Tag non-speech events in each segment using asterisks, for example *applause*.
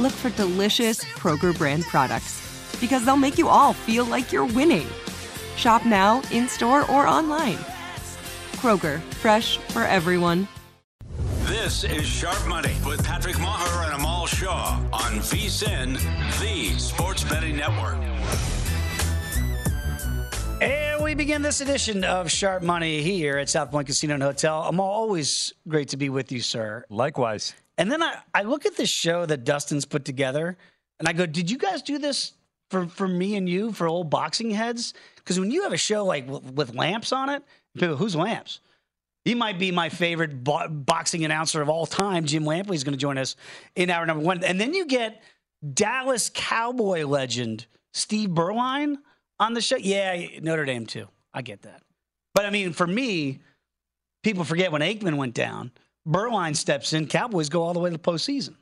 look for delicious Kroger brand products because they'll make you all feel like you're winning. Shop now, in store, or online. Kroger, fresh for everyone. This is Sharp Money with Patrick Maher and Amal Shah on VSIN, the Sports Betting Network. And we begin this edition of Sharp Money here at South Point Casino and Hotel. I'm always great to be with you, sir. Likewise. And then I, I look at this show that Dustin's put together and I go, Did you guys do this for, for me and you, for old boxing heads? Because when you have a show like with, with lamps on it, people, who's lamps? He might be my favorite bo- boxing announcer of all time. Jim Lampley is going to join us in hour number one. And then you get Dallas Cowboy legend Steve Beuerlein on the show. Yeah, Notre Dame too. I get that. But I mean, for me, people forget when Aikman went down. Beuerlein steps in. Cowboys go all the way to the postseason.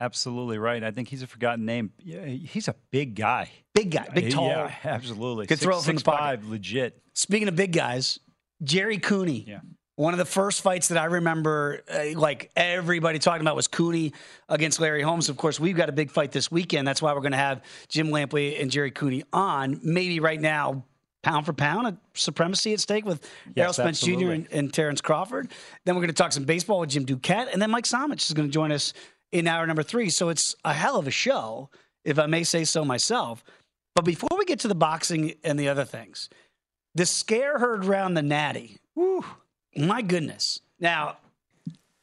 Absolutely right. I think he's a forgotten name. Yeah, he's a big guy. Big guy, big tall. Yeah, *laughs* absolutely. Could Six- throw it from the pocket. five, legit. Speaking of big guys, Jerry Cooney. Yeah. One of the first fights that I remember, uh, like everybody talking about, was Cooney against Larry Holmes. Of course, we've got a big fight this weekend. That's why we're going to have Jim Lampley and Jerry Cooney on. Maybe right now, pound for pound, a supremacy at stake with Yes, Errol Spence Jr. and, and Terrence Crawford. Then we're going to talk some baseball with Jim Duquette, and then Mike Somich is going to join us in hour number three. So it's a hell of a show, if I may say so myself. But before we get to the boxing and the other things, the scare heard around the natty. Whew, my goodness. Now,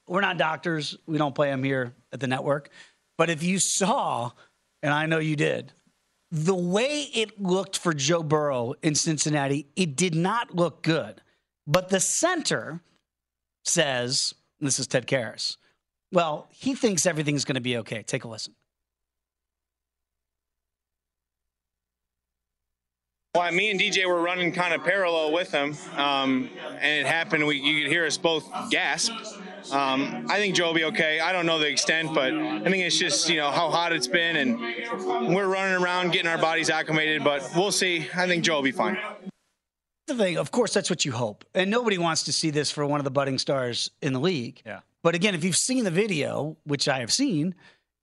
we're not doctors. We don't play them here at the network. But if you saw, and I know you did, the way it looked for Joe Burrow in Cincinnati, it did not look good. But the center says, this is Ted Karras, well, he thinks everything's going to be okay. Take a listen. Well, me and DJ were running kind of parallel with him, um, and it happened. We, you could hear us both gasp. Um, I think Joe will be okay. I don't know the extent, but I think it's just you know how hot it's been, and we're running around getting our bodies acclimated. But we'll see. I think Joe will be fine. The thing, of course, that's what you hope. And nobody wants to see this for one of the budding stars in the league. Yeah. But again, if you've seen the video, which I have seen,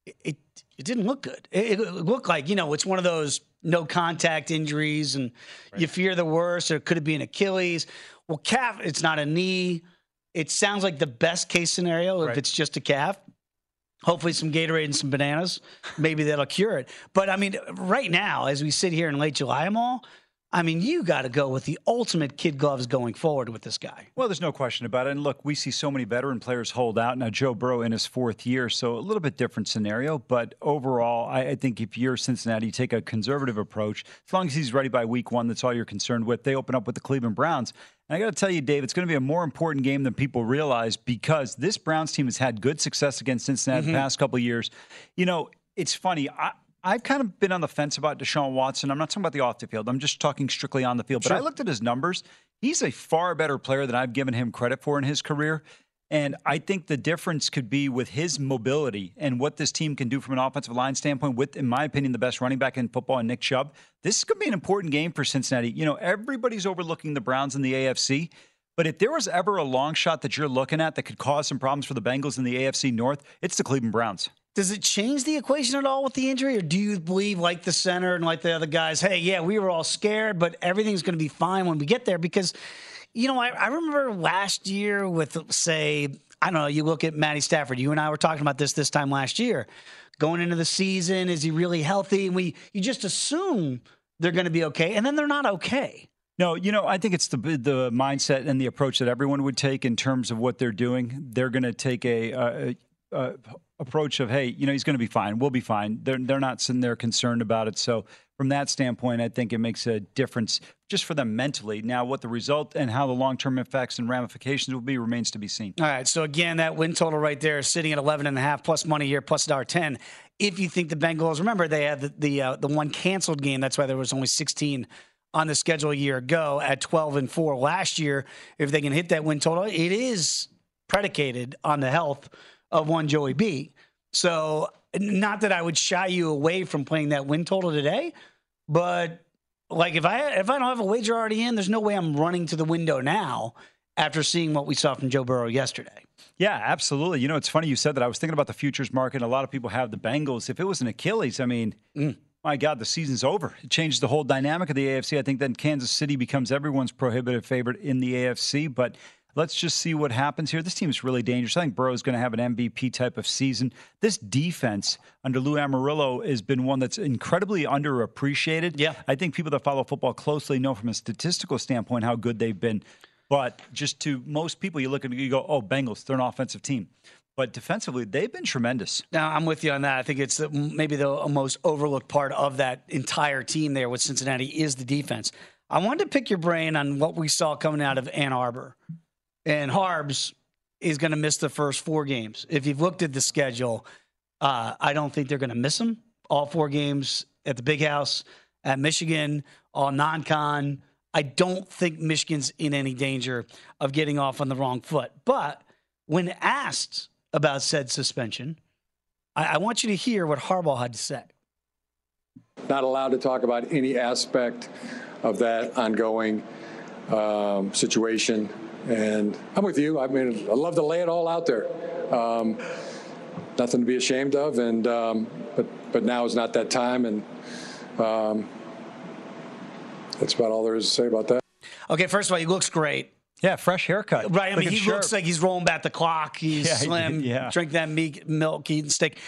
it it, it didn't look good. It, it looked like you know it's one of those no contact injuries, and you fear the worst, or could it be an Achilles? Well, calf, it's not a knee. It sounds like the best case scenario if Right. it's just a calf. Hopefully, some Gatorade and some bananas. Maybe that'll cure it. But I mean, right now, as we sit here in late July, I'm all. I mean, you got to go with the ultimate kid gloves going forward with this guy. Well, there's no question about it. And look, we see so many veteran players hold out. Now, Joe Burrow in his fourth year, so a little bit different scenario. But overall, I, I think if you're Cincinnati, you take a conservative approach. As long as he's ready by week one, that's all you're concerned with. They open up with the Cleveland Browns. And I got to tell you, Dave, it's going to be a more important game than people realize because this Browns team has had good success against Cincinnati the mm-hmm. past couple of years. You know, it's funny. I, I've kind of been on the fence about Deshaun Watson. I'm not talking about the off the field. I'm just talking strictly on the field. But I looked at his numbers. He's a far better player than I've given him credit for in his career. And I think the difference could be with his mobility and what this team can do from an offensive line standpoint, with, in my opinion, the best running back in football, and Nick Chubb. This is going to be an important game for Cincinnati. You know, everybody's overlooking the Browns in the AFC. But if there was ever a long shot that you're looking at that could cause some problems for the Bengals in the AFC North, it's the Cleveland Browns. Does it change the equation at all with the injury, or do you believe, like the center and like the other guys, hey, yeah, we were all scared, but everything's going to be fine when we get there? Because you know, I, I remember last year with, say, I don't know, you look at Matty Stafford. You and I were talking about this this time last year. Going into the season, is he really healthy? And we, you just assume they're going to be okay, and then they're not okay. No, you know, I think it's the the mindset and the approach that everyone would take in terms of what they're doing. They're going to take a, a, a, approach of, hey, you know, he's going to be fine. We'll be fine. They're they're not sitting there concerned about it. So from that standpoint, I think it makes a difference just for them mentally. Now, what the result and how the long term effects and ramifications will be remains to be seen. All right. So again, that win total right there is sitting at 11 and a half plus money here plus dollar 10. If you think the Bengals, remember they had the the, uh, the one canceled game. That's why there was only 16 on the schedule a year ago at 12 and 4 last year. If they can hit that win total, it is predicated on the health of one Joey B. So, not that I would shy you away from playing that win total today, but like if I if I don't have a wager already in, there's no way I'm running to the window now after seeing what we saw from Joe Burrow yesterday. Yeah, absolutely. You know, it's funny you said that. I was thinking about the futures market. A lot of people have the Bengals. If it was an Achilles, I mean, mm. my God, the season's over. It changed the whole dynamic of the AFC. I think then Kansas City becomes everyone's prohibitive favorite in the AFC. But Let's just see what happens here. This team is really dangerous. I think Burrow is going to have an MVP type of season. This defense under Lou Anarumo has been one that's incredibly underappreciated. Yeah. I think people that follow football closely know from a statistical standpoint how good they've been. But just to most people, you look at you go, oh, Bengals, they're an offensive team. But defensively, they've been tremendous. Now, I'm with you on that. I think it's maybe the most overlooked part of that entire team there with Cincinnati is the defense. I wanted to pick your brain on what we saw coming out of Ann Arbor and Harbs is going to miss the first four games. If you've looked at the schedule, uh, I don't think they're going to miss them. All four games at the Big House, at Michigan, all non-con. I don't think Michigan's in any danger of getting off on the wrong foot. But when asked about said suspension, I, I want you to hear what Harbaugh had to say. Not allowed to talk about any aspect of that ongoing um, situation. And I'm with you. I mean, I love to lay it all out there. Um, nothing to be ashamed of, and um, but but now is not that time, and um, that's about all there is to say about that. Okay, first of all, he looks great. Yeah, fresh haircut. Right. I mean, he sharp. looks like he's rolling back the clock. He's yeah, slim. Yeah. Drink that meat, milk, eating steak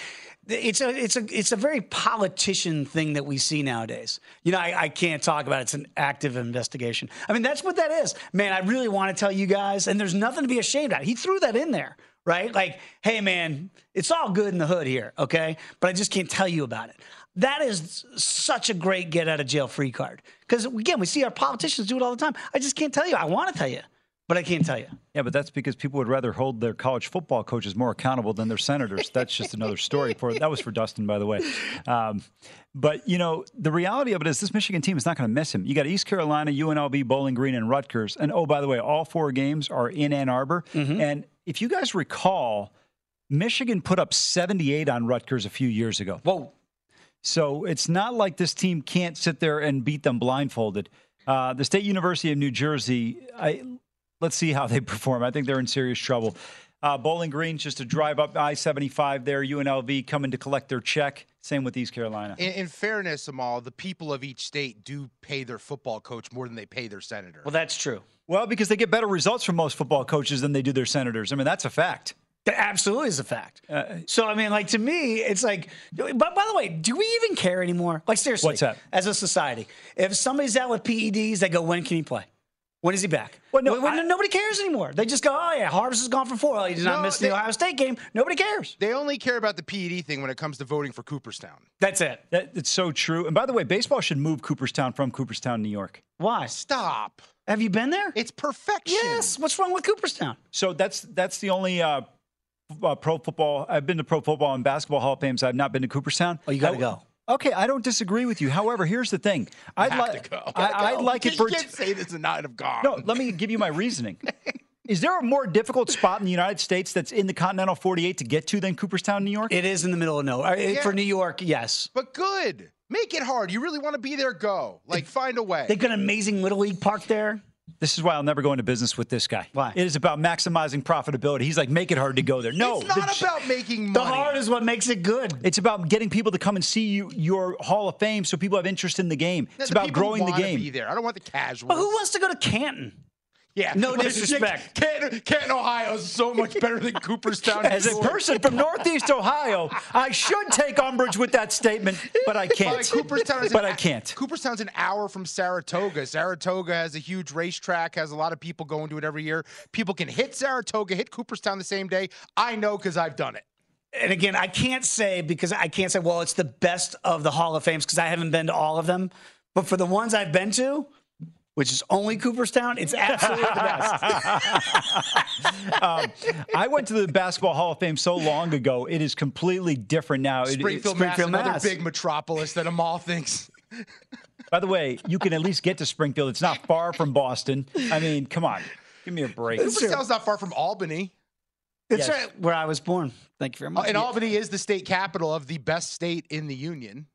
it's a it's a it's a very politician thing that we see nowadays. You know, I, I, can't talk about it. It's an active investigation. I mean, that's what that is. Man, I really want to tell you guys, and there's nothing to be ashamed of. He threw that in there, right? Like, hey man, it's all good in the hood here, okay? But I just can't tell you about it. That is such a great get out of jail free card. Because again, we see our politicians do it all the time. I just can't tell you. I want to tell you but I can't tell you. Yeah, but that's because people would rather hold their college football coaches more accountable than their senators. That's just another story. For that was for Dustin, by the way. Um, but you know, the reality of it is, this Michigan team is not going to miss him. You got East Carolina, UNLV, Bowling Green, and Rutgers. And oh, by the way, all four games are in Ann Arbor. Mm-hmm. And if you guys recall, Michigan put up 78 on Rutgers a few years ago. Whoa! So it's not like this team can't sit there and beat them blindfolded. Uh, the State University of New Jersey, I let's see how they *laughs* perform. I think they're in serious trouble. Uh, Bowling Green, just to drive up I 75 there. UNLV coming to collect their check. Same with East Carolina. In, in, fairness, Amal, the people of each state do pay their football coach more than they pay their senator. Well, that's true. Well, because they get better results from most football coaches than they do their senators. I mean, that's a fact. That absolutely is a fact. Uh, so, I mean, like to me, it's like, but by the way, do we even care anymore? Like, seriously, what's that? As a society, if somebody's out with PEDs, they go, when can he play? When is he back? Well, no, when, I, nobody cares anymore. They just go, oh yeah, Harvest is gone for four. Oh, he did not no, miss the Ohio State game. Nobody cares. They only care about the PED thing when it comes to voting for Cooperstown. That's it. That, it's so true. And by the way, baseball should move Cooperstown from Cooperstown, New York. Why? Stop. Have you been there? It's perfection. Yes. What's wrong with Cooperstown? So that's that's the only uh, uh, pro football. I've been to pro football and basketball Hall of Fames. I've not been to Cooperstown. Oh, you got to go. Okay, I don't disagree with you. However, here's the thing. I'd, li- go. I, would like you it for. You can't say this and not have gone. No, let me give you my reasoning. *laughs* Is there a more difficult spot in the United States that's in the continental 48 to get to than Cooperstown, New York? It is in the middle of nowhere. Uh, yeah. For New York, yes. But good. Make it hard. You really want to be there? Go. Like, find a way. They've got an amazing Little League park there. This is why I'll never go into business with this guy. Why? It is about maximizing profitability. He's like, make it hard to go there. No, it's not the, about making money. The hard is what makes it good. It's about getting people to come and see you, your Hall of Fame, so people have interest in the game. It's the about growing the game. Be there. I don't want the casual. But who wants to go to Canton? Yeah, No *laughs* disrespect. Canton, Canton, Ohio is so much better than Cooperstown. As a person from Northeast Ohio, I should take umbrage with that statement, but I can't. Like, Cooperstown is but an, I can't. Cooperstown's an hour from Saratoga. Saratoga has a huge racetrack, has a lot of people going to it every year. People can hit Saratoga, hit Cooperstown the same day. I know because I've done it. and again, I can't say because I can't say, well, it's the best of the Hall of Fames because I haven't been to all of them. But for the ones I've been to, which is only Cooperstown, it's absolutely the best. *laughs* um, I went to the Basketball Hall of Fame so long ago. It is completely different now. It- it- Springfield, Mass, Springfield, another Mass. big metropolis that Amal thinks. by the way, you can at least get to Springfield. It's not far from Boston. I mean, come on, give me a break. Cooperstown's not far from Albany. It's Yes. right where I was born. Thank you very Uh, much. and Albany is the state capital of the best state in the union.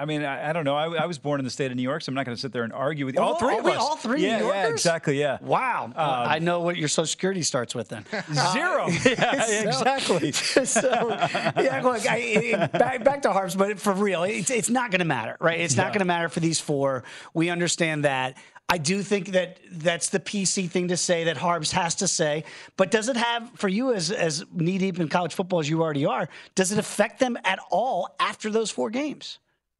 I mean, I, I don't know. I, I was born in the state of New York, so I'm not going to sit there and argue with you. All Oh, three of us. all three Yeah, New yeah, exactly. Yeah. Wow. I know what your Social Security starts with then. *laughs* Zero. Uh, *laughs* yeah, *laughs* so- exactly. so yeah, look, I, it, back, back to Harbs, but for real, it's, it's not going to matter, right? It's not going to matter for these four. We understand that. I do think that that's the PC thing to say that Harbs has to say, but does it have for you as as knee deep in college football as you already are? Does it affect them at all after those four games?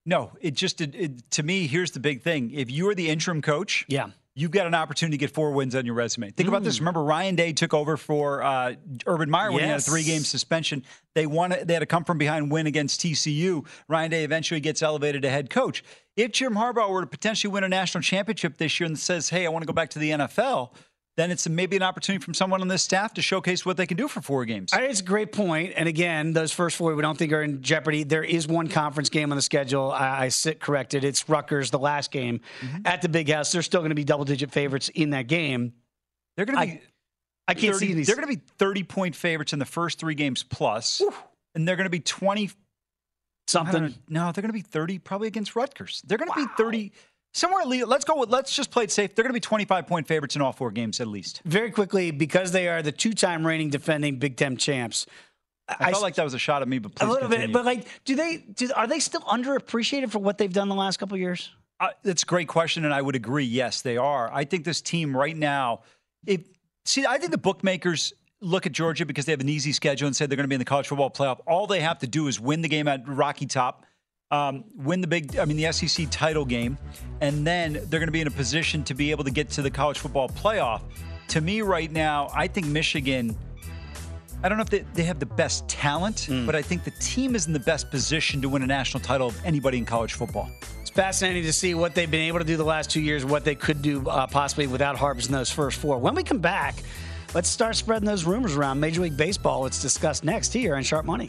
No, it just it, it, to me. Here's the big thing: if you are the interim coach, Yeah. you've got an opportunity to get four wins on your resume. Think about Mm. this. Remember, Ryan Day took over for uh, Urban Meyer when he had a three-game suspension. They won. They had a come from behind win against TCU. Ryan Day eventually gets elevated to head coach. If Jim Harbaugh were to potentially win a national championship this year and says, "Hey, I want to go back to the NFL," then it's maybe an opportunity from someone on this staff to showcase what they can do for four games. I It's a great point. And again, those first four we don't think are in jeopardy. There is one conference game on the schedule. I, I sit corrected. It's Rutgers, the last game Mm-hmm. at the Big House. They're still going to be double digit favorites in that game. They're going to be. I, I can't 30 see any. They're going to be 30 point favorites in the first three games plus, and they're going to be 20 something. No, they're going to be 30 probably against Rutgers. They're going to be 30 somewhere. le- Let's go with, let's just play it safe. They're going to be 25 point favorites in all four games at least. Very quickly, because they are the two time reigning defending Big Ten champs. I, felt like that was a shot at me, but a little continue. bit, but like, do they? Do, are they still underappreciated for what they've done the last couple of years? Uh, that's a great question, and I would agree. Yes, they are. I think this team right now, if see, I think the bookmakers look at Georgia because they have an easy schedule and say they're going to be in the college football playoff. All they have to do is win the game at Rocky Top, um, win the big, I mean, the SEC title game, and then they're going to be in a position to be able to get to the college football playoff. To me, right now, I think Michigan. I don't know if they, they have the best talent, but I think the team is in the best position to win a national title of anybody in college football. It's fascinating to see what they've been able to do the last two years, what they could do uh, possibly without Harbs in those first four. When we come back, let's start spreading those rumors around Major League Baseball. It's discussed next here on Sharp Money.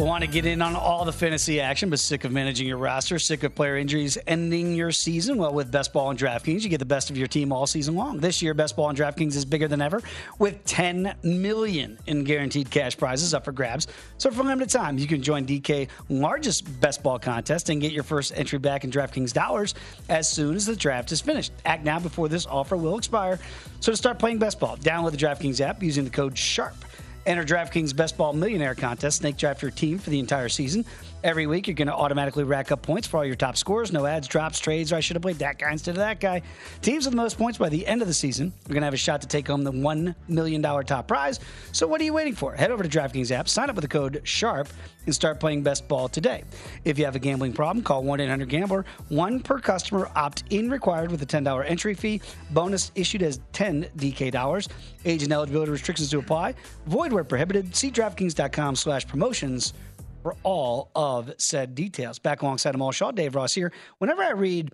Want to get in on all the fantasy action, but sick of managing your roster, sick of player injuries ending your season? Well, with Best Ball and DraftKings, you get the best of your team all season long. This year, Best Ball and DraftKings is bigger than ever with 10 million in guaranteed cash prizes up for grabs. So for a limited time, you can join DK largest Best Ball contest and get your first entry back in DraftKings dollars as soon as the draft is finished. Act now before this offer will expire. So to start playing Best Ball, download the DraftKings app using the code SHARP. Enter DraftKings Best Ball Millionaire Contest. Snake draft your team for the entire season. Every week, you're going to automatically rack up points for all your top scores. No ads, drops, trades, or I should have played that guy instead of that guy. Teams with the most points by the end of the season are going to have a shot to take home the $1 million top prize. So what are you waiting for? Head over to DraftKings app, sign up with the code SHARP, and start playing Best Ball today. If you have a gambling problem, call 1 800 Gambler. One per customer, opt in required with a $10 entry fee. Bonus issued as 10 DK dollars. Age and eligibility restrictions to apply. Void where prohibited. See DraftKings.com slash promotions for all of said details. Back alongside Amal Shah, Dave Ross here. Whenever I read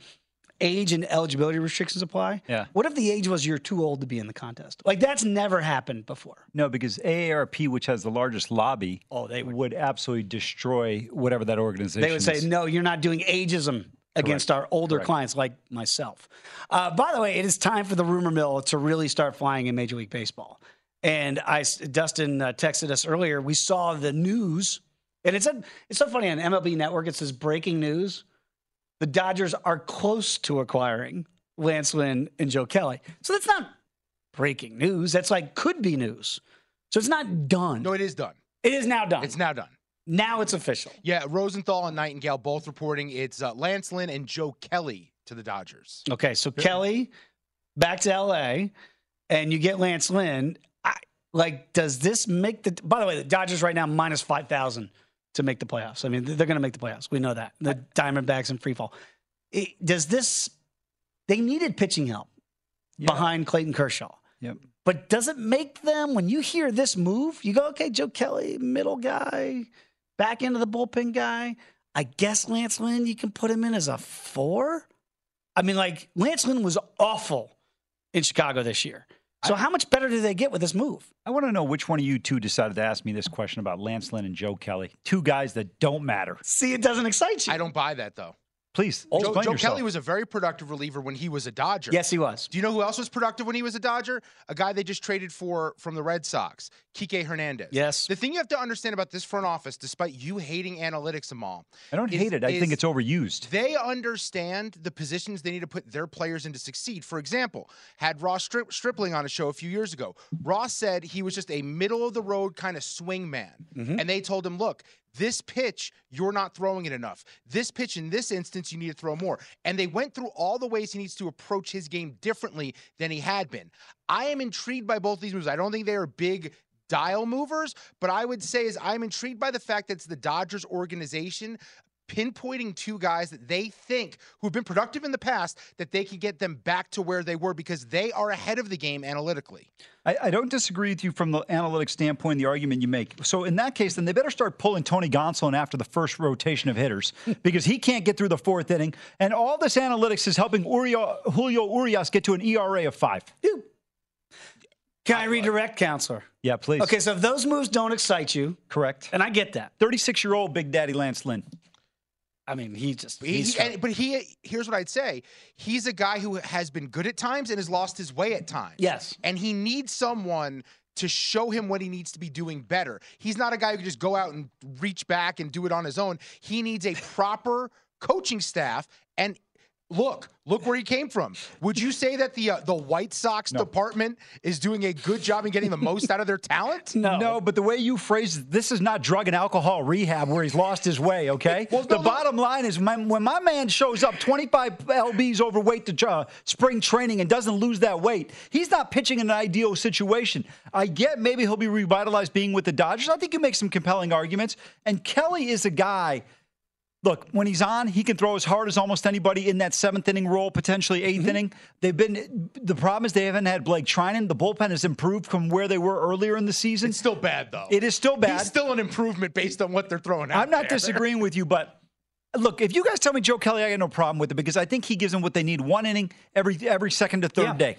age and eligibility restrictions apply, Yeah. what if the age was you're too old to be in the contest? Like that's never happened before. No, because AARP, which has the largest lobby, oh, they would, absolutely destroy whatever that organization. They would say, is. no, you're not doing ageism against our older Correct. clients like myself. Uh, by the way, it is time for the rumor mill to really start flying in Major League Baseball. And I, Dustin uh, texted us earlier. We saw the news, and it's a, it's so funny on MLB Network. It says breaking news: the Dodgers are close to acquiring Lance Lynn and Joe Kelly. So that's not breaking news. That's like could be news. So it's not done. No, it is done. It is now done. It's now done. Now it's official. Yeah, Rosenthal and Nightingale both reporting it's uh, Lance Lynn and Joe Kelly to the Dodgers. Okay, so Kelly back to LA, and you get Lance Lynn. I, like, does this make the? By the way, the Dodgers right now minus five thousand to make the playoffs. I mean, they're going to make the playoffs. We know that. The Diamondbacks in free fall. It, does this? They needed pitching help behind Clayton Kershaw. Yep. But does it make them when you hear this move, you go, okay, Joe Kelly, middle guy, back into the bullpen guy. I guess Lance Lynn, you can put him in as a four. I mean, like Lance Lynn was awful in Chicago this year. So how much better do they get with this move? I want to know which one of you two decided to ask me this question about Lance Lynn and Joe Kelly, two guys that don't matter. See, it doesn't excite you. I don't buy that though. Please, Joe, Joe. Kelly was a very productive reliever when he was a Dodger. Yes, he was. Do you know who else was productive when he was a Dodger? A guy they just traded for from the Red Sox, Kike Hernandez. Yes. The thing you have to understand about this front office, despite you hating analytics, Amal, I don't is- hate it. I think it's overused. They understand the positions they need to put their players in to succeed. For example, had Ross Strip- Stripling on a show a few years ago. Ross said he was just a middle of the road kind of swing man. Mm-hmm. And they told him, look, this pitch, you're not throwing it enough. This pitch, in this instance, you need to throw more. And they went through all the ways he needs to approach his game differently than he had been. I am intrigued by both these moves. I don't think they are big dial movers, but I would say is I'm intrigued by the fact that it's the Dodgers organization pinpointing two guys that they think who've been productive in the past that they can get them back to where they were because they are ahead of the game analytically. I, I don't disagree with you from the analytic standpoint, the argument you make. So in that case, then they better start pulling Tony Gonsolin after the first rotation of hitters *laughs* because he can't get through the fourth inning. And all this analytics is helping Uriel, Julio Urias get to an ERA of five. Can I redirect, counselor? Yeah, please. Okay, so if those moves don't excite you, Correct. and I get that. 36 year old Big Daddy Lance Lynn. I mean, he just He- and- but he here's what I'd say. He's a guy who has been good at times and has lost his way at times. Yes. And he needs someone to show him what he needs to be doing better. He's not a guy who can just go out and reach back and do it on his own. He needs a proper coaching staff and look, look where he came from. Would you say that the uh, the White Sox department is doing a good job in getting the most out of their talent? *laughs* No, no. but the way you phrase it, this is not drug and alcohol rehab where he's lost his way, okay? well, the bottom line is when, when my man shows up 25 lbs overweight to uh, spring training and doesn't lose that weight, he's not pitching in an ideal situation. I get maybe he'll be revitalized being with the Dodgers. I think you make some compelling arguments. And Kelly is a guy look, when he's on, he can throw as hard as almost anybody in that seventh inning role, potentially 8th Mm-hmm. inning. They've been the problem is they haven't had Blake Treinen. The bullpen has improved from where they were earlier in the season. It's still bad though. It is still bad. He's still an improvement based on what they're throwing out. I'm not there. disagreeing with you, but look, if you guys tell me Joe Kelly, I got no problem with it because I think he gives them what they need one inning every every second to third Yeah. day.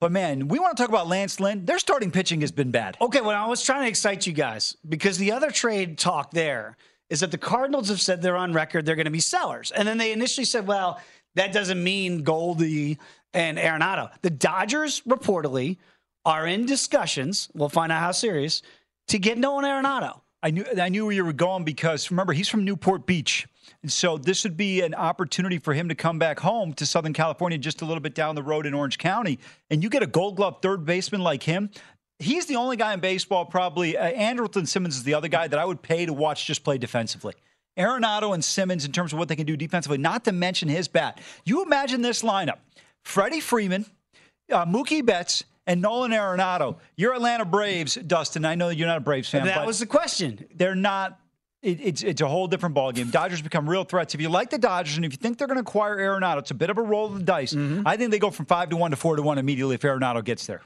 But man, we want to talk about Lance Lynn. Their starting pitching has been bad. Okay, well, I was trying to excite you guys because the other trade talk there is that the Cardinals have said they're on record they're going to be sellers. And then they initially said, well, that doesn't mean Goldie and Arenado. The Dodgers reportedly are in discussions, we'll find out how serious, to get Nolan Arenado. I knew I knew where you were going because remember he's from Newport Beach, and so this would be an opportunity for him to come back home to Southern California, just a little bit down the road in Orange County, and you get a Gold Glove third baseman like him. He's the only guy in baseball, probably. Uh, Andrelton Simmons is the other guy that I would pay to watch just play defensively. Arenado and Simmons in terms of what they can do defensively, not to mention his bat. You imagine this lineup: Freddie Freeman, uh, Mookie Betts, and Nolan Arenado. Your Atlanta Braves, Dustin. I know you're not a Braves fan. That was the question. They're not. It, it's it's a whole different ballgame. Dodgers become real threats. If you like the Dodgers and if you think they're going to acquire Arenado, it's a bit of a roll of the dice. Mm-hmm. I think they go from five to one to four to one immediately if Arenado gets there.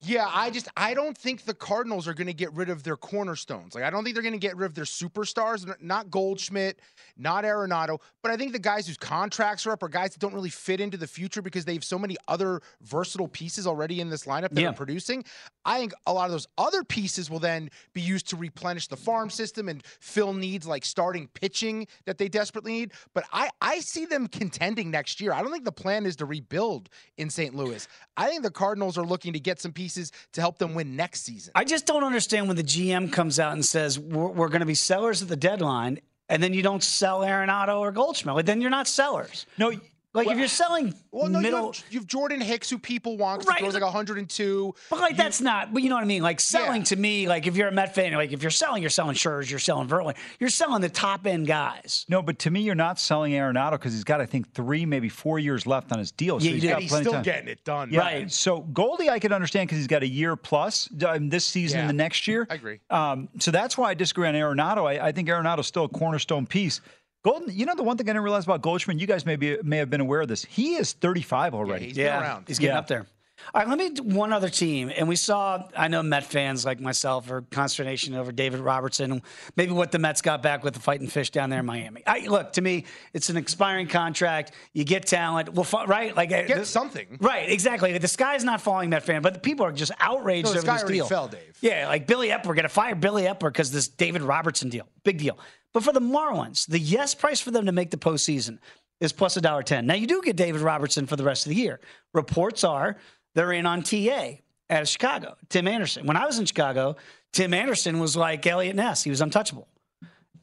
Yeah, I just I don't think the Cardinals are going to get rid of their cornerstones. Like I don't think they're going to get rid of their superstars. Not Goldschmidt, not Arenado, but I think the guys whose contracts are up are guys that don't really fit into the future because they have so many other versatile pieces already in this lineup that Yeah. are producing. I think a lot of those other pieces will then be used to replenish the farm system and fill needs like starting pitching that they desperately need. But I I see them contending next year. I don't think the plan is to rebuild in St. Louis. I think the Cardinals are looking to get some pieces to help them win next season. I just don't understand when the GM comes out and says we're, we're going to be sellers at the deadline, and then you don't sell Arenado or Goldschmidt. Then you're not sellers. No, like if you're selling Well, no, middle, you, have, you have Jordan Hicks, who people want Right. He throws like 102. but like that's not. But you know what I mean. Like selling to me, like if you're a Met fan, like if you're selling, you're selling Scherzer, you're selling Verlander, you're selling the top end guys. No, but to me, you're not selling Arenado because he's got, I think, three, maybe four years left on his deal. Yeah, he's do. got And he's plenty of still time. getting it done. Yeah. So Goldie, I could understand because he's got a year plus um, this season and the next year. I agree. Um, so that's why I disagree on Arenado. I, I think Arenado's still a cornerstone piece. Golden, you know the one thing I didn't realize about Goldschmidt, you guys may be may have been aware of this. He is 35 already. he's been around. He's getting Yeah. up there. All right, let me do one other team. And we saw, I know Met fans like myself are consternation over David Robertson, and maybe what the Mets got back with the fighting fish down there in Miami. I, look, to me, it's an expiring contract. You get talent, well, right? Like uh, Get the- something. right? Exactly. The sky's not falling, Met fan, but the people are just outraged No, the over sky this already deal. fell, Dave. Yeah, like Billy Eppler, going to fire Billy Eppler because this David Robertson deal, big deal. But for the Marlins, the yes price for them to make the postseason is plus a dollar ten. Now you do get David Robertson for the rest of the year. Reports are they're in on TA out of Chicago. Tim Anderson. When I was in Chicago, Tim Anderson was like Eliot Ness. He was untouchable.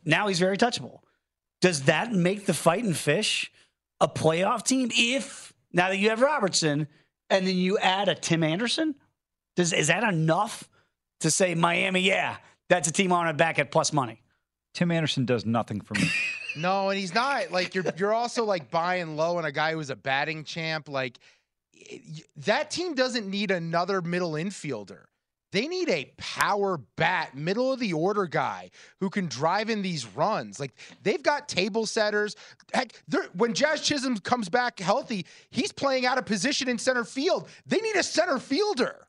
Now he's very touchable. Does that make the Fighting Fish a playoff team? If now that you have Robertson and then you add a Tim Anderson, does is that enough to say Miami? Yeah, that's a team on it back at plus money. Tim Anderson does nothing for me. *laughs* No, and he's not like you're. You're also like buying low on a guy who's a batting champ. Like y- that team doesn't need another middle infielder. They need a power bat, middle of the order guy who can drive in these runs. Like they've got table setters. Heck, when Jazz Chisholm comes back healthy, he's playing out of position in center field. They need a center fielder.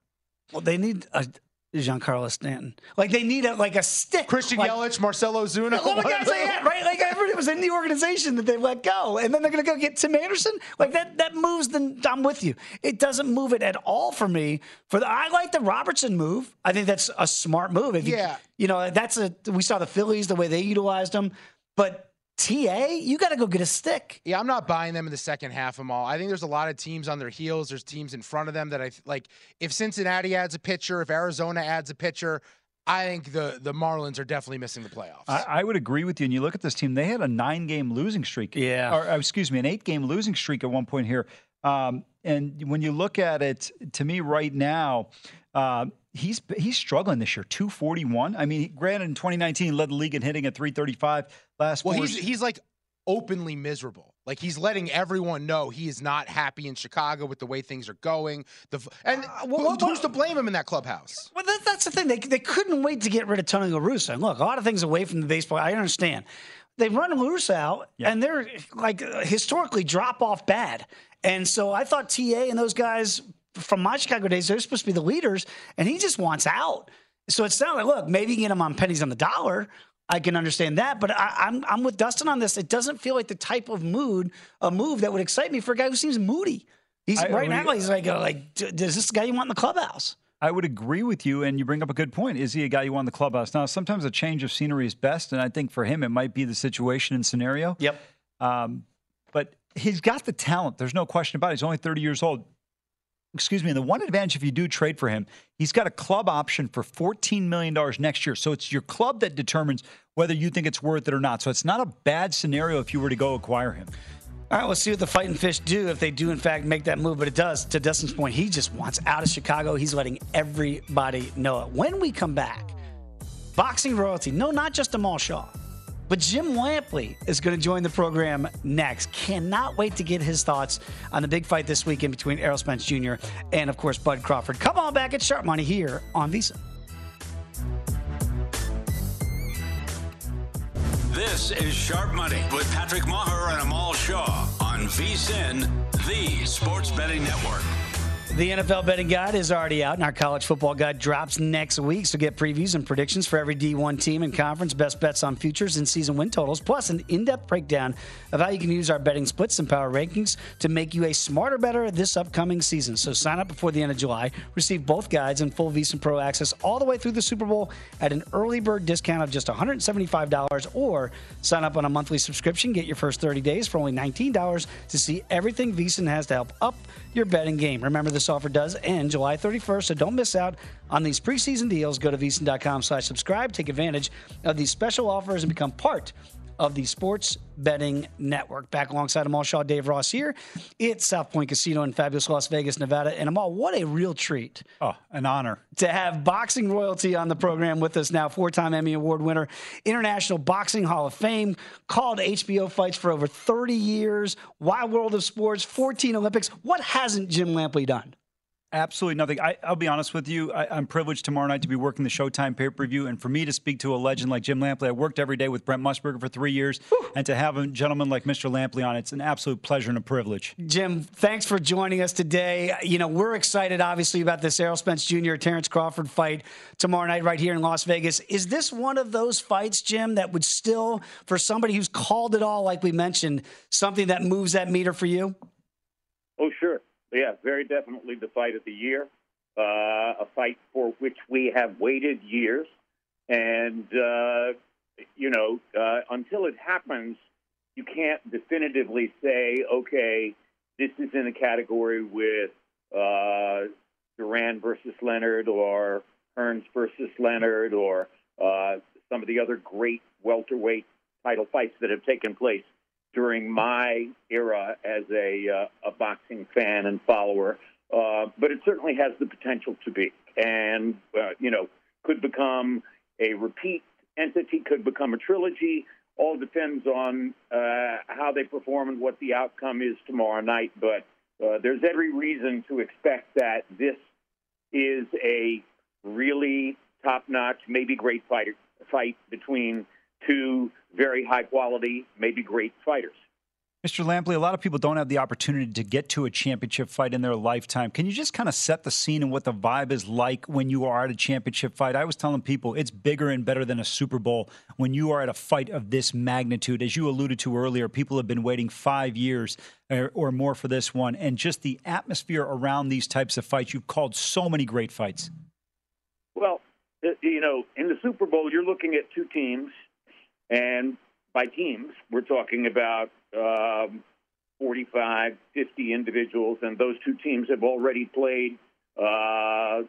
Well, they need a Giancarlo Stanton. Like they need a like a stick. Christian like, Yelich, Marcell Ozuna. The guys they had, right? Like everybody was in the organization that they let go, and then they're going to go get Tim Anderson. Like that, that moves. The I'm with you. It doesn't move it at all for me. For the, I like the Robertson move. I think that's a smart move. If you- Yeah. you know that's a. We saw the Phillies the way they utilized them, but TA, you got to go get a stick. Yeah, I'm not buying them in the second half of them all. I think there's a lot of teams on their heels. There's teams in front of them that I th- like. If Cincinnati adds a pitcher, if Arizona adds a pitcher, I think the the Marlins are definitely missing the playoffs. I, I would agree with you. And you look at this team; they had a nine-game losing streak. Yeah. Or, uh, excuse me, an eight-game losing streak at one point here. Um, and when you look at it, to me, right now, uh, he's he's struggling this year. Two forty one. I mean, granted, in twenty nineteen, led the league in hitting at three thirty five. Last well, he's he's like openly miserable. Like he's letting everyone know he is not happy in Chicago with the way things are going. The and uh, who- who's to blame him in that clubhouse? Well, that, that's the thing. They, they couldn't wait to get rid of Tony La Russa. And look, a lot of things away from the baseball. I understand. They run Russa out, and they're like historically drop off bad. And so I thought TA and those guys from my Chicago days, they're supposed to be the leaders, and he just wants out. So it's not like, look, maybe you get him on pennies on the dollar. I can understand that, but I, I'm I'm with Dustin on this. It doesn't feel like the type of mood, a move that would excite me for a guy who seems moody. He's I- right now. He's like, uh, like, does this guy you want in the clubhouse? I would agree with you, and you bring up a good point. Is he a guy you want in the clubhouse? Now, sometimes a change of scenery is best, and I think for him, it might be the situation and scenario. Yep. Um, but he's got the talent. There's no question about it. He's only 30 years old. Excuse me. And the one advantage, if you do trade for him, he's got a club option for $14 million next year. So it's your club that determines whether you think it's worth it or not. So it's not a bad scenario if you were to go acquire him. All right, let's see what the Fighting Fish do if they do, in fact, make that move. But it does, to Dustin's point, he just wants out of Chicago. He's letting everybody know it. When we come back, boxing royalty. No, not just Amal Shah, but Jim Lampley is going to join the program next. Cannot wait to get his thoughts on the big fight this weekend between Errol Spence Jr. and, of course, Bud Crawford. Come on back at Sharp Money here on VSiN. This is Sharp Money with Patrick Maher and Amal Shah on VSIN, the Sports Betting Network. The NFL betting guide is already out, and our college football guide drops next week. So get previews and predictions for every D1 team and conference, best bets on futures and season win totals, plus an in depth breakdown of how you can use our betting splits and power rankings to make you a smarter better this upcoming season. So sign up before the end of July, receive both guides and full VSiN Pro access all the way through the Super Bowl at an early bird discount of just $175, or sign up on a monthly subscription, get your first 30 days for only $19 to see everything VSiN has to help up your betting game. Remember, this offer does end July 31st, so don't miss out on these preseason deals. Go to VSiN.com slash subscribe, take advantage of these special offers, and become part of the Sports Betting Network. Back alongside Amal Shah, Dave Ross here. It's South Point Casino in fabulous Las Vegas, Nevada. And Amal, what a real treat Oh, an honor. to have boxing royalty on the program with us now. Four time Emmy Award winner, International Boxing Hall of Fame, called HBO fights for over 30 years, Wild World of Sports, 14 Olympics. What hasn't Jim Lampley done? Absolutely nothing. I, I'll be honest with you. I, I'm privileged tomorrow night to be working the Showtime pay per view, and for me to speak to a legend like Jim Lampley, I worked every day with Brent Musburger for three years, and to have a gentleman like Mr. Lampley on, it's an absolute pleasure and a privilege. Jim, thanks for joining us today. You know, we're excited, obviously, about this Errol Spence Jr. Terrence Crawford fight tomorrow night right here in Las Vegas. Is this one of those fights, Jim, that would still, for somebody who's called it all, like we mentioned, something that moves that meter for you? Oh, sure. Yeah, very definitely the fight of the year. Uh, a fight for which we have waited years. And, uh, you know, uh, until it happens, you can't definitively say, okay, this is in a category with uh, Duran versus Leonard or Hearns versus Leonard or uh, some of the other great welterweight title fights that have taken place during my era as a, uh, a boxing fan and follower. Uh, but it certainly has the potential to be, and uh, you know, could become a repeat entity, could become a trilogy. All depends on uh, how they perform and what the outcome is tomorrow night. But uh, there's every reason to expect that this is a really top-notch, maybe great fight between two very high-quality, maybe great fighters. Mr. Lampley, a lot of people don't have the opportunity to get to a championship fight in their lifetime. Can you just kind of set the scene and what the vibe is like when you are at a championship fight? I was telling people it's bigger and better than a Super Bowl when you are at a fight of this magnitude. As you alluded to earlier, people have been waiting five years or, or more for this one. And just the atmosphere around these types of fights, you've called so many great fights. Well, uh, you know, in the Super Bowl, you're looking at two teams, and by teams, we're talking about um, 45, 50 individuals, and those two teams have already played uh,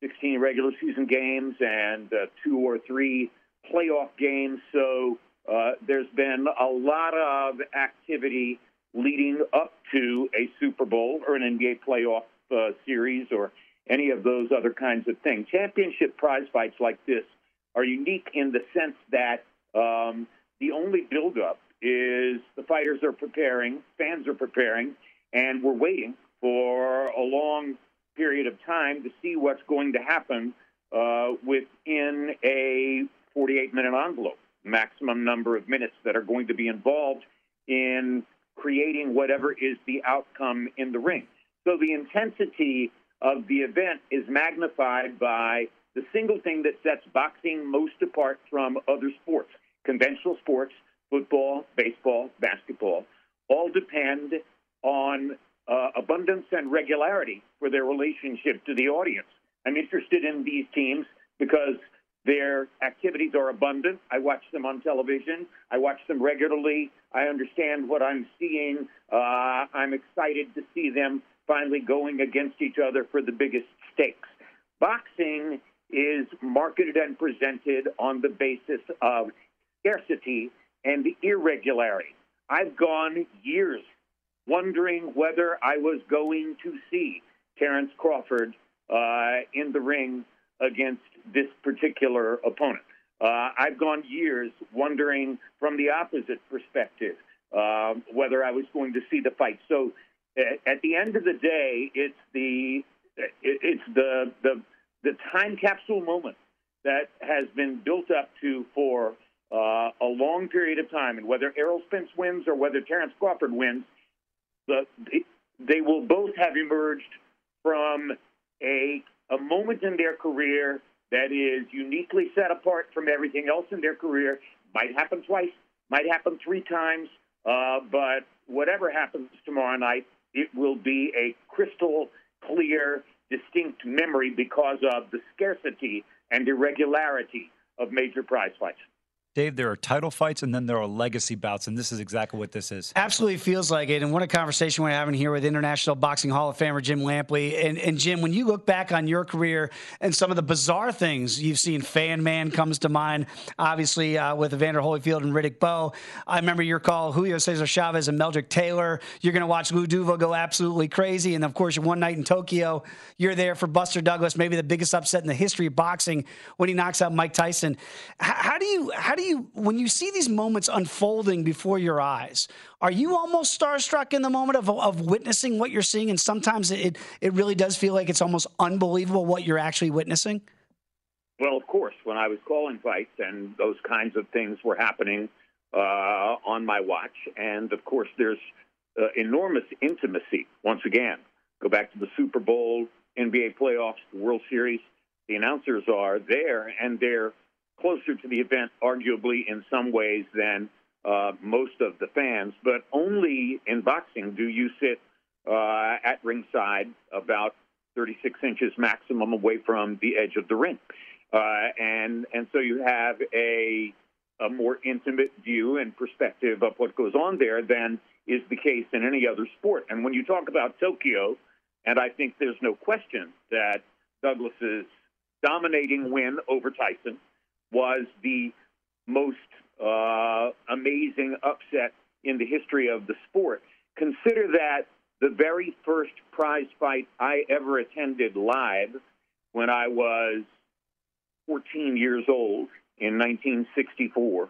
16 regular season games and uh, two or three playoff games. So uh, there's been a lot of activity leading up to a Super Bowl or an NBA playoff uh, series or any of those other kinds of things. Championship prize fights like this are unique in the sense that um, the only buildup is the fighters are preparing, fans are preparing, and we're waiting for a long period of time to see what's going to happen uh, within a 48 minute envelope, maximum number of minutes that are going to be involved in creating whatever is the outcome in the ring. So the intensity of the event is magnified by the single thing that sets boxing most apart from other sports. Conventional sports, football, baseball, basketball, all depend on uh, abundance and regularity for their relationship to the audience. I'm interested in these teams because their activities are abundant. I watch them on television. I watch them regularly. I understand what I'm seeing. Uh, I'm excited to see them finally going against each other for the biggest stakes. Boxing is marketed and presented on the basis of scarcity and irregularity. I've gone years wondering whether I was going to see Terence Crawford uh, in the ring against this particular opponent. Uh, I've gone years wondering from the opposite perspective uh, whether I was going to see the fight. So at the end of the day, it's the it's the the the time capsule moment that has been built up to for uh, a long period of time, and whether Errol Spence wins or whether Terence Crawford wins, the, they will both have emerged from a a moment in their career that is uniquely set apart from everything else in their career. Might happen twice, might happen three times, uh, but whatever happens tomorrow night, it will be a crystal clear, distinct memory because of the scarcity and irregularity of major prize fights. Dave, there are title fights and then there are legacy bouts, and this is exactly what this is. Absolutely feels like it. And what a conversation we're having here with International Boxing Hall of Famer Jim Lampley. And, and Jim, when you look back on your career and some of the bizarre things you've seen, Fan Man comes to mind, obviously uh, with Evander Holyfield and Riddick Bowe. I remember your call, Julio Cesar Chavez and Meldrick Taylor. You're going to watch Lou Duva go absolutely crazy. And of course, one night in Tokyo, you're there for Buster Douglas, maybe the biggest upset in the history of boxing when he knocks out Mike Tyson. H- how do you, how do when you see these moments unfolding before your eyes, are you almost starstruck in the moment of, of witnessing what you're seeing? And sometimes it, it really does feel like it's almost unbelievable what you're actually witnessing? Well, of course, when I was calling fights and those kinds of things were happening uh, on my watch. And of course, there's uh, enormous intimacy. Once again, go back to the Super Bowl, NBA playoffs, the World Series. The announcers are there and they're closer to the event, arguably in some ways, than uh, most of the fans. But only in boxing do you sit uh, at ringside about 36 inches maximum away from the edge of the ring. Uh, and and so you have a a more intimate view and perspective of what goes on there than is the case in any other sport. And when you talk about Tokyo, and I think there's no question that Douglas's dominating win over Tyson was the most uh, amazing upset in the history of the sport. Consider that the very first prize fight I ever attended live when I was 14 years old in 1964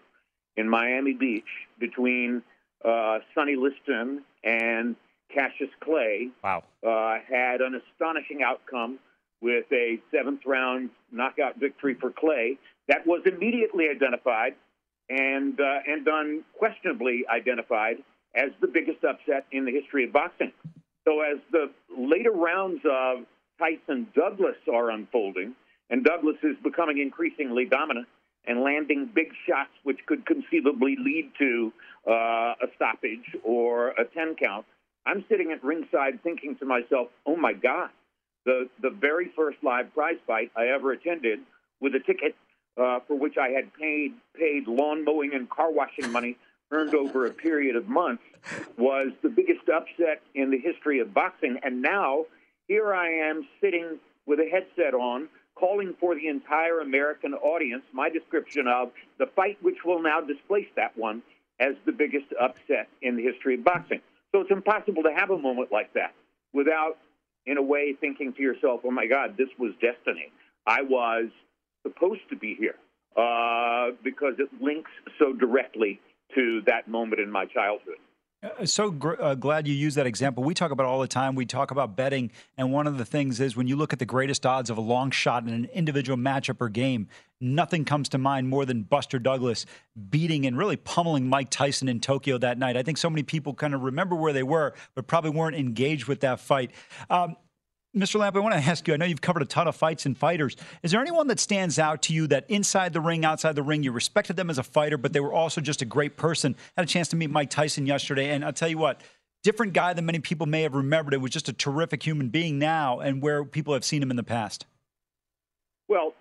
in Miami Beach between uh, Sonny Liston and Cassius Clay. Wow. Uh, had an astonishing outcome with a seventh round knockout victory for Clay that was immediately identified and uh, and unquestionably identified as the biggest upset in the history of boxing. So as the later rounds of Tyson Douglas are unfolding, and Douglas is becoming increasingly dominant and landing big shots, which could conceivably lead to uh, a stoppage or a 10 count. I'm sitting at ringside thinking to myself, oh my God, the, the very first live prize fight I ever attended with a ticket uh, for which I had paid paid lawn mowing and car washing money earned over a period of months was the biggest upset in the history of boxing. And now here I am sitting with a headset on, calling for the entire American audience my description of the fight which will now displace that one as the biggest upset in the history of boxing. So it's impossible to have a moment like that without, in a way, thinking to yourself, oh my God, this was destiny. I was supposed to be here uh, because it links so directly to that moment in my childhood. Uh, so gr- uh, glad you use that example. We talk about all the time. We talk about betting, and one of the things is when you look at the greatest odds of a long shot in an individual matchup or game, nothing comes to mind more than Buster Douglas beating and really pummeling Mike Tyson in Tokyo that night. I think so many people kind of remember where they were, but probably weren't engaged with that fight. Um, Mr. Lamp, I want to ask you. I know you've covered a ton of fights and fighters. Is there anyone that stands out to you that inside the ring, outside the ring, you respected them as a fighter, but they were also just a great person? I Had a chance to meet Mike Tyson yesterday, and I'll tell you what, different guy than many people may have remembered. It was just a terrific human being now, and where people have seen him in the past. Well,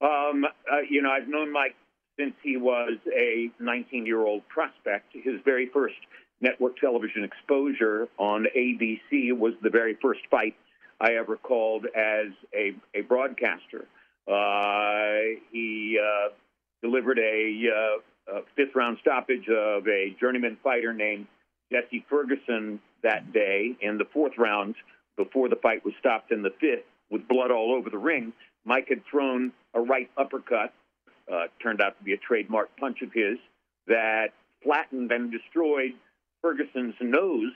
um, uh, you know, I've known Mike since he was a 19-year-old prospect. His very first network television exposure on ABC was the very first fight I ever called as a, a broadcaster. Uh, he uh, delivered a, uh, a, fifth round stoppage of a journeyman fighter named Jesse Ferguson that day in the fourth round before the fight was stopped in the fifth with blood all over the ring. Mike had thrown a right uppercut, uh, turned out to be a trademark punch of his, that flattened and destroyed Ferguson's nose.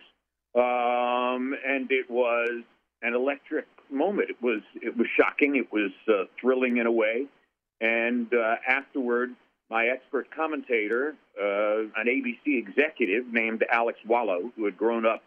Um, and it was an electric moment. It was it was shocking. It was uh, thrilling in a way. And uh, afterward, my expert commentator, uh, an ABC executive named Alex Wallau, who had grown up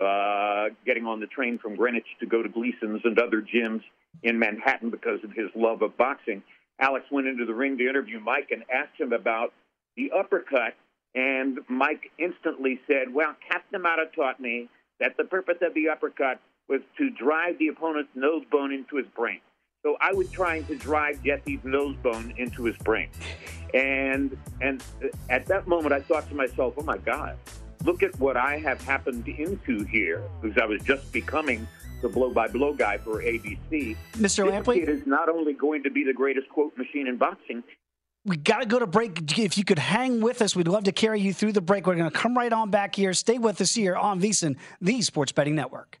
uh, getting on the train from Greenwich to go to Gleason's and other gyms in Manhattan because of his love of boxing. Alex went into the ring to interview Mike and asked him about the uppercut. And Mike instantly said, Well, Captain taught me that the purpose of the uppercut was to drive the opponent's nose bone into his brain. So I was trying to drive Jesse's nose bone into his brain. And and at that moment I thought to myself, "Oh my god, look at what I have happened into here because I was just becoming the blow by blow guy for ABC. Mr. Lampley it is not only going to be the greatest quote machine in boxing, we got to go to break. If you could hang with us, we'd love to carry you through the break. We're going to come right on back here. Stay with us here on VSIN, the Sports Betting Network.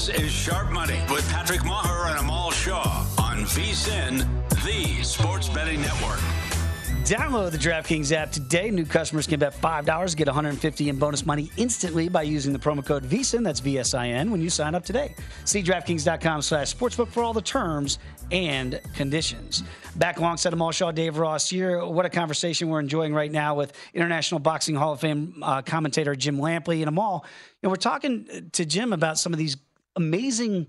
This is Sharp Money with Patrick Maher and Amal Shah on VSIN, the Sports Betting Network. Download the DraftKings app today. New customers can bet $5, get 150 in bonus money instantly by using the promo code VSIN, that's V-S-I-N, when you sign up today. See DraftKings.com slash sportsbook for all the terms and conditions. Back alongside Amal Shah, Dave Ross here. What a conversation we're enjoying right now with International Boxing Hall of Fame uh, commentator Jim Lampley and Amal. Know, we're talking to Jim about some of these amazing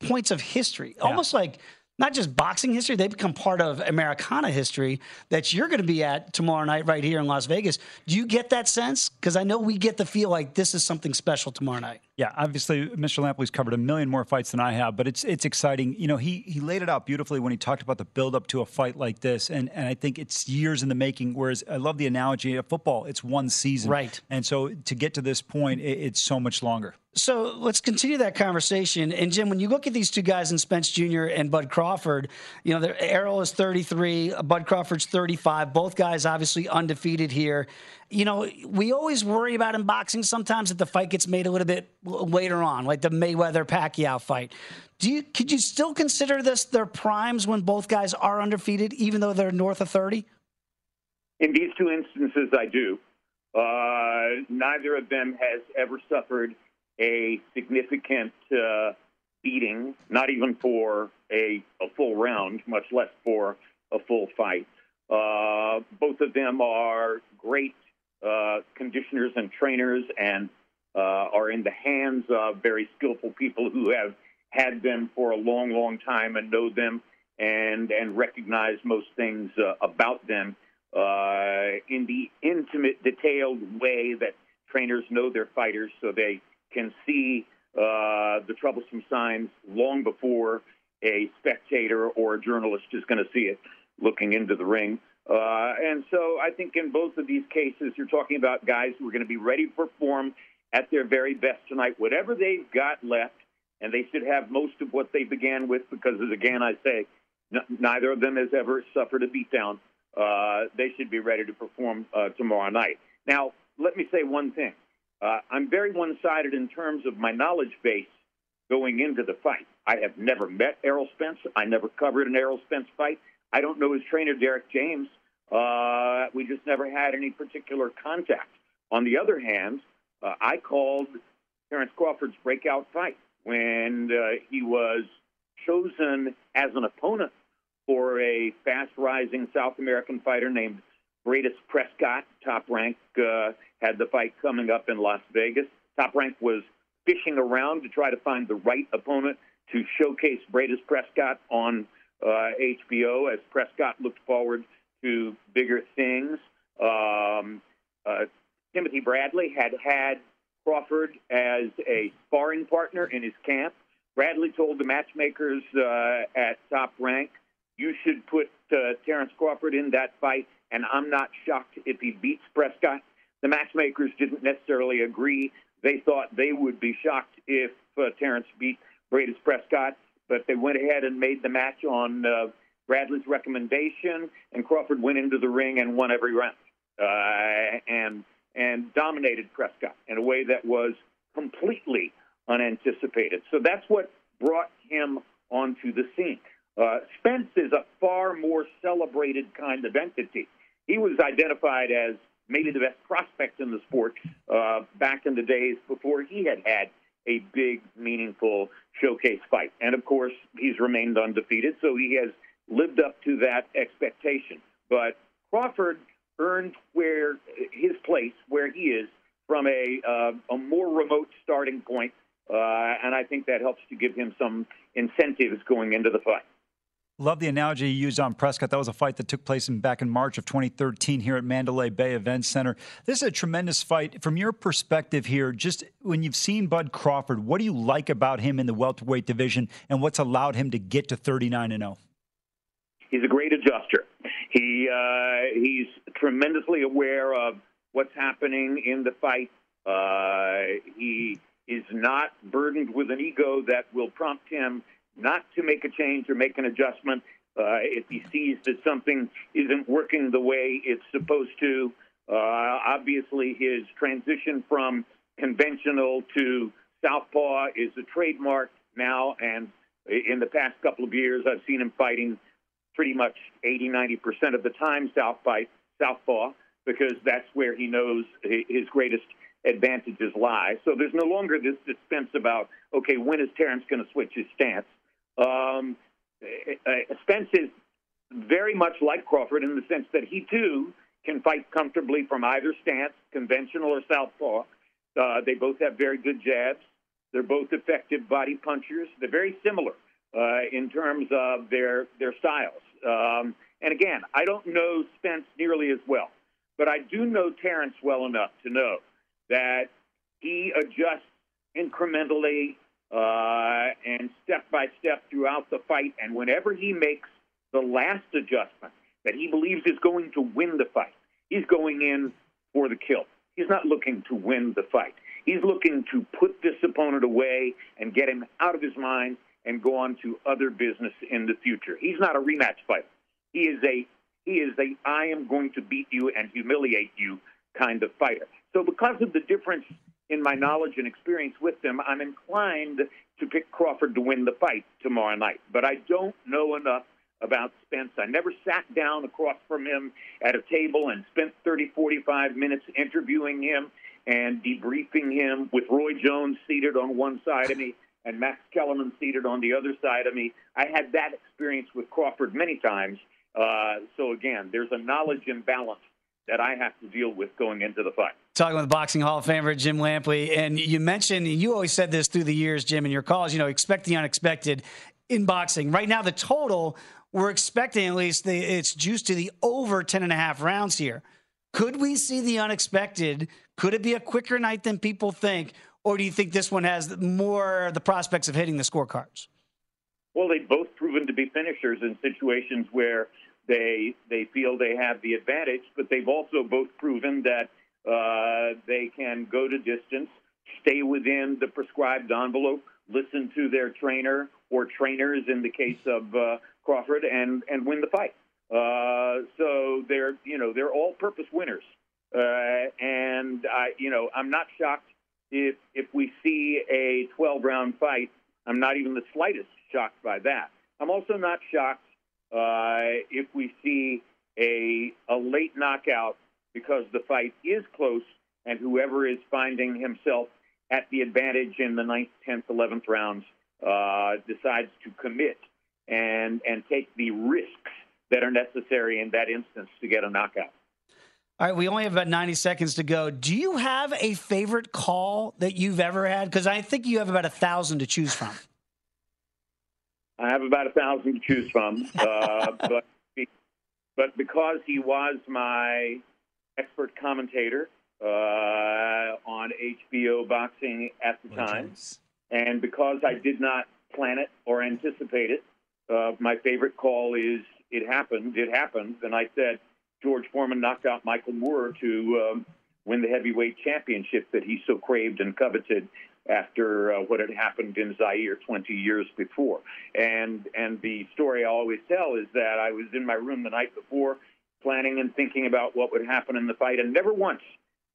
points of history, yeah. almost like not just boxing history, they become part of Americana history that you're going to be at tomorrow night right here in Las Vegas. Do you get that sense? Because I know we get the feel like this is something special tomorrow night. Yeah, obviously, Mr. Lampley's covered a million more fights than I have, but it's it's exciting. You know, he he laid it out beautifully when he talked about the build up to a fight like this, and and I think it's years in the making. Whereas I love the analogy of football; it's one season, right? And so to get to this point, it, it's so much longer. So let's continue that conversation. And Jim, when you look at these two guys in Spence Jr. and Bud Crawford, you know, Errol is 33, Bud Crawford's 35. Both guys obviously undefeated here. You know, we always worry about in boxing sometimes that the fight gets made a little bit later on, like the Mayweather Pacquiao fight. Do you could you still consider this their primes when both guys are undefeated, even though they're north of 30? In these two instances, I do. Uh, neither of them has ever suffered a significant uh, beating, not even for a, a, full round, much less for a full fight. Uh, both of them are great uh, conditioners and trainers and uh, are in the hands of very skillful people who have had them for a long, long time and know them and, and recognize most things uh, about them in the intimate, detailed way that trainers know their fighters so they can see uh, the troublesome signs long before a spectator or a journalist is going to see it looking into the ring. Uh, and so I think in both of these cases, you're talking about guys who are going to be ready to perform at their very best tonight, whatever they've got left, and they should have most of what they began with because, as again I say, n- neither of them has ever suffered a beatdown. Uh, they should be ready to perform uh, tomorrow night. Now, let me say one thing. Uh, I'm very one sided in terms of my knowledge base going into the fight. I have never met Errol Spence. I never covered an Errol Spence fight. I don't know his trainer, Derrick James. Uh, we just never had any particular contact. On the other hand, uh, I called Terence Crawford's breakout fight when uh, he was chosen as an opponent for a fast rising South American fighter named Breidis Prescott, top rank, uh, had the fight coming up in Las Vegas. Top rank was fishing around to try to find the right opponent to showcase Breidis Prescott on HBO as Prescott looked forward to bigger things. Um, uh, Timothy Bradley had had Crawford as a sparring partner in his camp. Bradley told the matchmakers uh, at Top Rank, "You should put uh, Terence Crawford in that fight, and I'm not shocked if he beats Prescott." The matchmakers didn't necessarily agree. They thought they would be shocked if uh, Terence beat Breidis Prescott, but they went ahead and made the match on uh, Bradley's recommendation, and Crawford went into the ring and won every round, uh, and and dominated Prescott in a way that was completely unanticipated. So that's what brought him onto the scene. Uh, Spence is a far more celebrated kind of entity. He was identified as maybe the best prospect in the sport uh, back in the days before he had had a big, meaningful showcase fight. And of course, he's remained undefeated, so he has lived up to that expectation. But Crawford earned where his place, where he is, from a uh, a more remote starting point, uh, and I think that helps to give him some incentives going into the fight. Love the analogy you used on Prescott. That was a fight that took place in, back in March of 2013 here at Mandalay Bay Event Center. This is a tremendous fight. From your perspective here, just when you've seen Bud Crawford, what do you like about him in the welterweight division and what's allowed him to get to 39 and 0? He's a great adjuster. He uh, he's tremendously aware of what's happening in the fight. Uh, he is not burdened with an ego that will prompt him not to make a change or make an adjustment uh, if he sees that something isn't working the way it's supposed to. Uh, obviously, his transition from conventional to southpaw is a trademark now, and in the past couple of years, I've seen him fighting pretty much 80, 90% of the time south southpaw, southpaw because that's where he knows his greatest advantages lie. So there's no longer this suspense about, okay, when is Terence going to switch his stance? Um, uh, Spence is very much like Crawford in the sense that he too can fight comfortably from either stance, conventional or southpaw. Uh, they both have very good jabs. They're both effective body punchers. They're very similar uh, in terms of their their styles. Um, and again, I don't know Spence nearly as well, but I do know Terence well enough to know that he adjusts incrementally uh, and step by step throughout the fight. And whenever he makes the last adjustment that he believes is going to win the fight, he's going in for the kill. He's not looking to win the fight. He's looking to put this opponent away and get him out of his mind and go on to other business in the future. He's not a rematch fighter. He is a he is a I am going to beat you and humiliate you kind of fighter. So because of the difference in my knowledge and experience with them, I'm inclined to pick Crawford to win the fight tomorrow night. But I don't know enough about Spence. I never sat down across from him at a table and spent 30, 45 minutes interviewing him and debriefing him with Roy Jones seated on one side of me and Max Kellerman seated on the other side of me. I had that experience with Crawford many times. Uh, so again, there's a knowledge imbalance that I have to deal with going into the fight. Talking with Boxing Hall of Famer Jim Lampley, and you mentioned you always said this through the years, Jim, in your calls. You know, expect the unexpected in boxing. Right now, the total we're expecting at least the, it's juiced to the over 10 and a half rounds here. Could we see the unexpected? Could it be a quicker night than people think? Or do you think this one has more the prospects of hitting the scorecards? Well, they've both proven to be finishers in situations where they they feel they have the advantage, but they've also both proven that uh, they can go to distance, stay within the prescribed envelope, listen to their trainer or trainers in the case of uh, Crawford, and and win the fight. Uh, so they're you know they're all-purpose winners, uh, and I you know I'm not shocked if if we see a 12-round fight. I'm not even the slightest shocked by that. I'm also not shocked uh, if we see a a late knockout because the fight is close, and whoever is finding himself at the advantage in the ninth, tenth, eleventh rounds uh, decides to commit and and take the risks that are necessary in that instance to get a knockout. All right, we only have about 90 seconds to go. Do you have a favorite call that you've ever had? Because I think you have about a thousand to choose from. I have about a thousand to choose from, uh, *laughs* but but because he was my expert commentator uh, on HBO boxing at the time, and because I did not plan it or anticipate it, uh, my favorite call is "It happened, it happened," and I said George Foreman knocked out Michael Moorer to um, win the heavyweight championship that he so craved and coveted after uh, what had happened in Zaire 20 years before. And and the story I always tell is that I was in my room the night before, planning and thinking about what would happen in the fight, and never once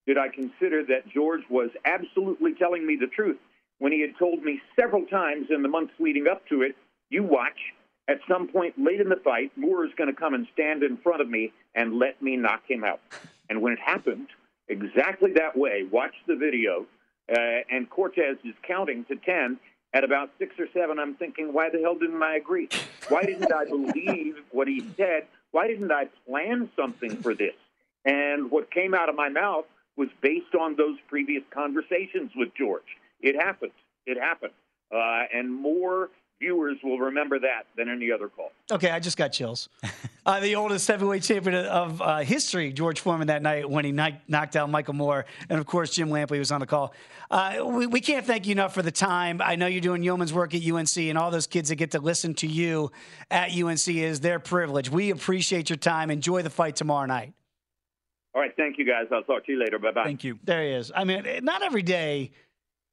did I consider that George was absolutely telling me the truth when he had told me several times in the months leading up to it, "You watch." At some point late in the fight, Moorer is going to come and stand in front of me and let me knock him out. And when it happened, exactly that way, watch the video, uh, and Cortez is counting to 10. At about six or seven, I'm thinking, why the hell didn't I agree? Why didn't I believe what he said? Why didn't I plan something for this? And what came out of my mouth was based on those previous conversations with George. It happened. It happened. Uh, and more viewers will remember that than any other call. Okay, I just got chills. *laughs* uh, the oldest heavyweight champion of uh, history, George Foreman, that night when he knocked out Michael Moorer. And of course, Jim Lampley was on the call. Uh, we, we can't thank you enough for the time. I know you're doing yeoman's work at UNC, and all those kids that get to listen to you at UNC is their privilege. We appreciate your time. Enjoy the fight tomorrow night. All right, thank you guys. I'll talk to you later. Bye bye. Thank you. There he is. I mean, not every day,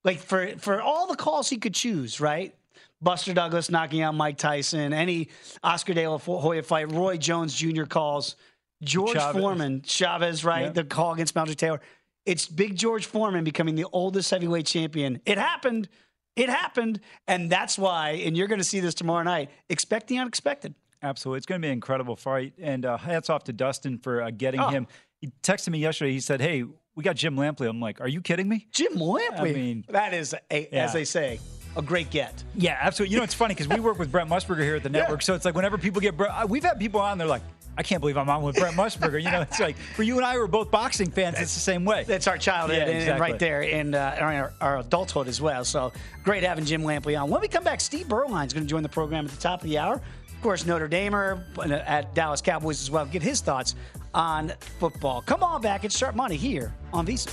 like for for all the calls he could choose, right? Buster Douglas knocking out Mike Tyson, any Oscar De La Hoya fight, Roy Jones Jr. calls, George Chavez. Foreman, Chavez, right? Yeah. The call against Meldrick Taylor. It's Big George Foreman becoming the oldest heavyweight champion. It happened. It happened. And that's why, and you're going to see this tomorrow night, expect the unexpected. Absolutely. It's going to be an incredible fight. And uh, hats off to Dustin for uh, getting oh. him. He texted me yesterday. He said, Hey, we got Jim Lampley. I'm like, Are you kidding me? Jim Lampley? I mean, that is, a, yeah. as they say, a great get. Yeah, absolutely. You know, it's funny because we work with Brent Musburger here at the network, yeah. so it's like whenever people get, uh, we've had people on, they're like, I can't believe I'm on with Brent Musburger. you know, it's like for you and I were both boxing fans. It's the same way. That's our childhood Yeah, and- and right there and uh, our, our adulthood as well. So great having Jim Lampley on. When we come back, Steve Beuerlein's going to join the program at the top of the hour. Of course, Notre Damer uh, at Dallas Cowboys as well. Get his thoughts on football. Come on back. It's Sharp Money here on VSiN.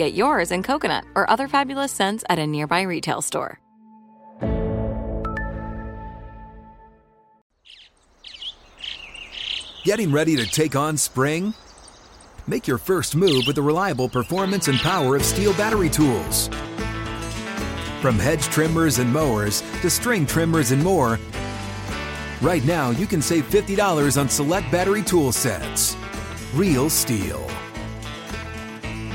Get yours in coconut or other fabulous scents at a nearby retail store. Getting ready to take on spring? Make your first move with the reliable performance and power of STIHL battery tools. From hedge trimmers and mowers to string trimmers and more, right now you can save $50 on select battery tool sets. Real STIHL.